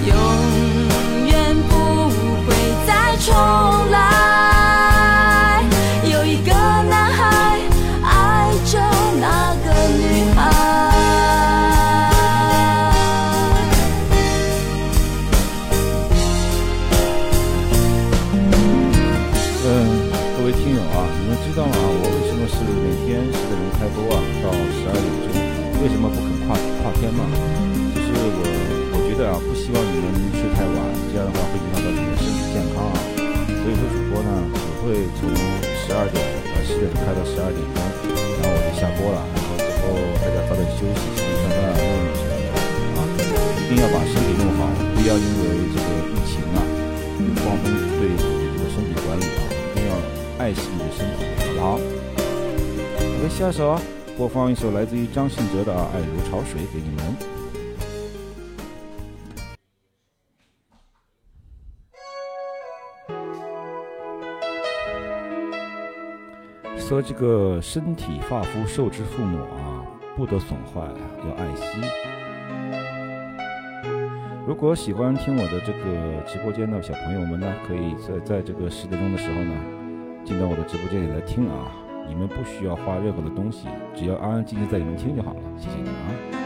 永远不会再重十二点钟，然后我就下播了，然后之后大家早点休息，上班啊，弄弄啊，一定要把身体弄好，不要因为这个疫情啊，就放松对你的这的身体管理啊，一定要爱惜你的身体，好不好？我们下首播放一首来自于张信哲的《啊，爱如潮水》给你们。说这个身体发肤受之父母啊不得损坏要爱惜。如果喜欢听我的这个直播间的小朋友们呢可以在在这个十点钟的时候呢进到我的直播间里来听啊你们不需要花任何的东西只要安安静静在里面听就好了谢谢你们啊。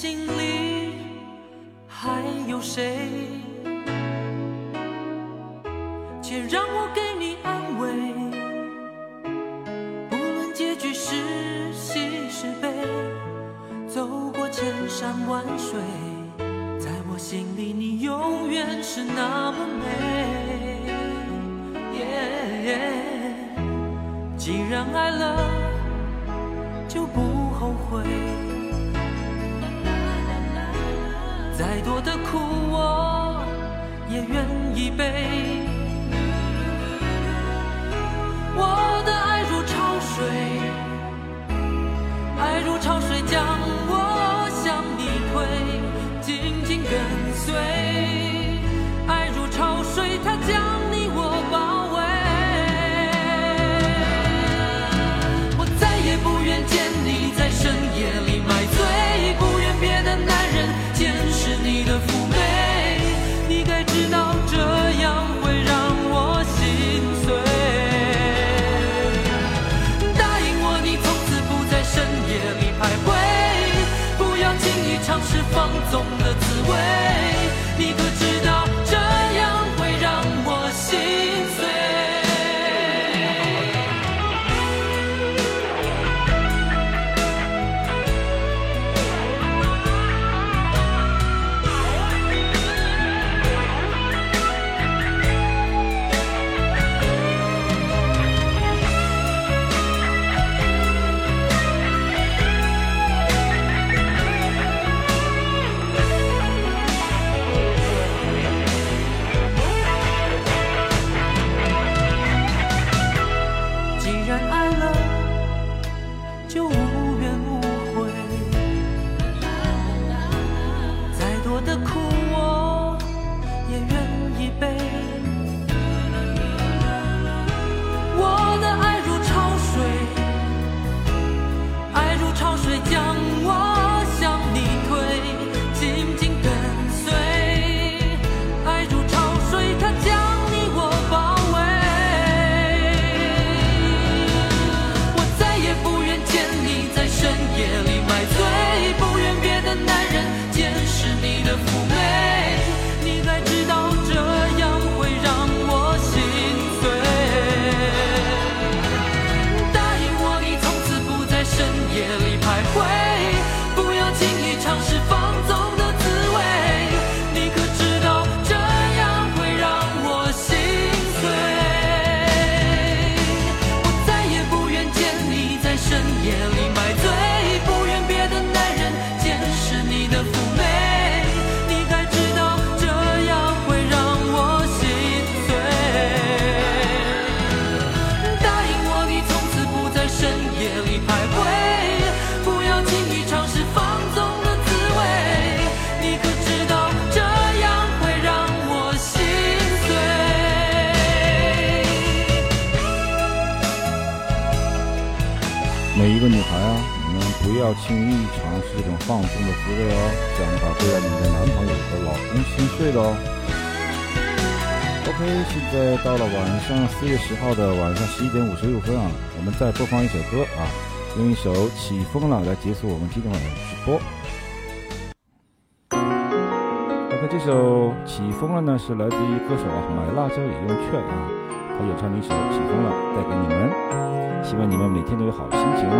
心。四月十号的晚上十一点五十六分啊，我们再播放一首歌啊，用一首《起风了》来结束我们今天晚上的直播。OK，这首《起风了》呢是来自于歌手啊买辣椒也用券啊，他演唱的一首《起风了》，带给你们，希望你们每天都有好心情哦。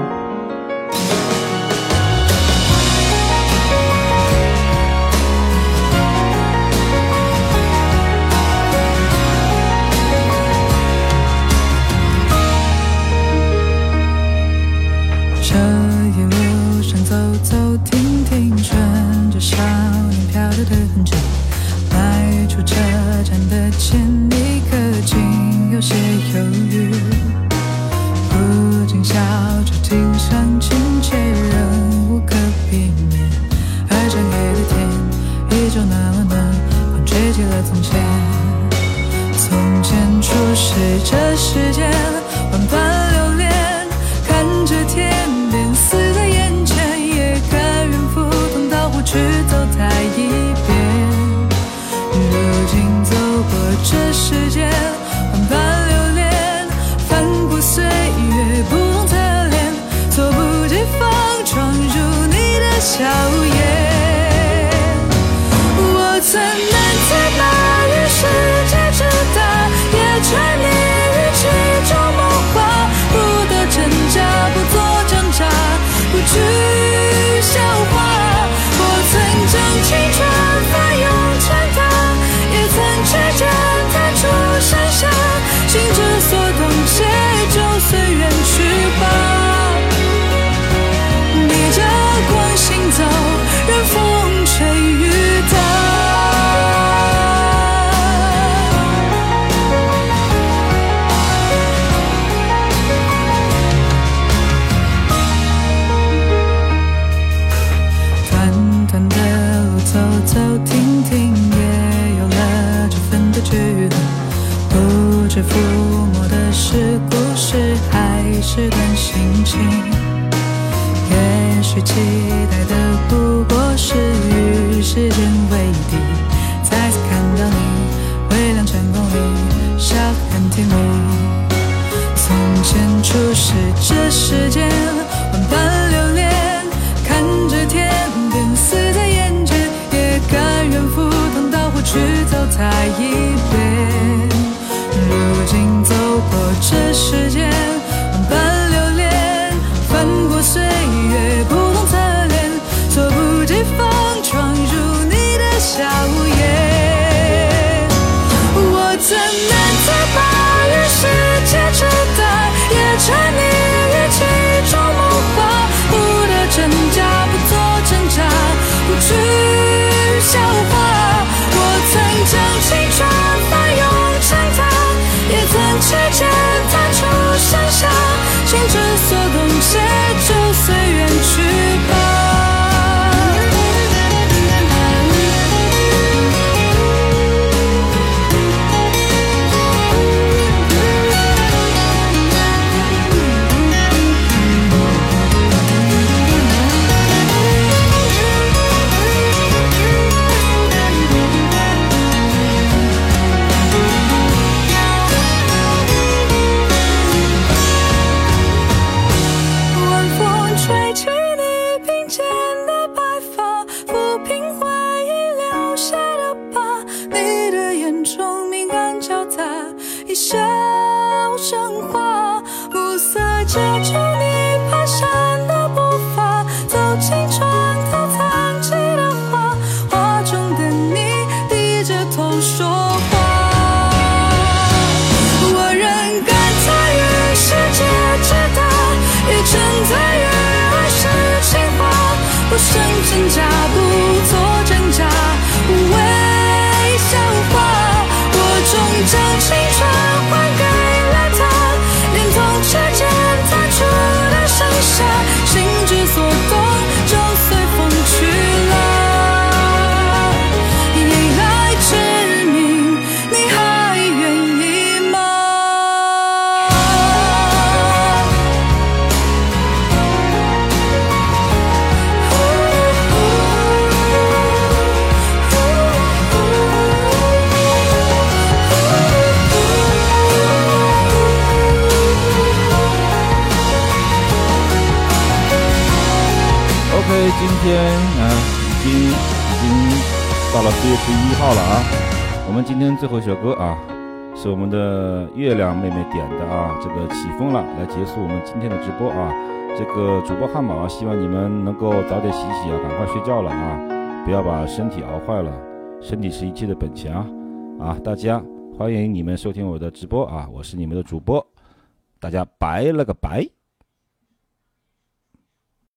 结束我们今天的直播啊。这个主播汉堡啊，希望你们能够早点洗洗啊，赶快睡觉了啊，不要把身体熬坏了，身体是一切的本钱啊啊！大家欢迎你们收听我的直播啊，我是你们的主播，大家拜了个拜。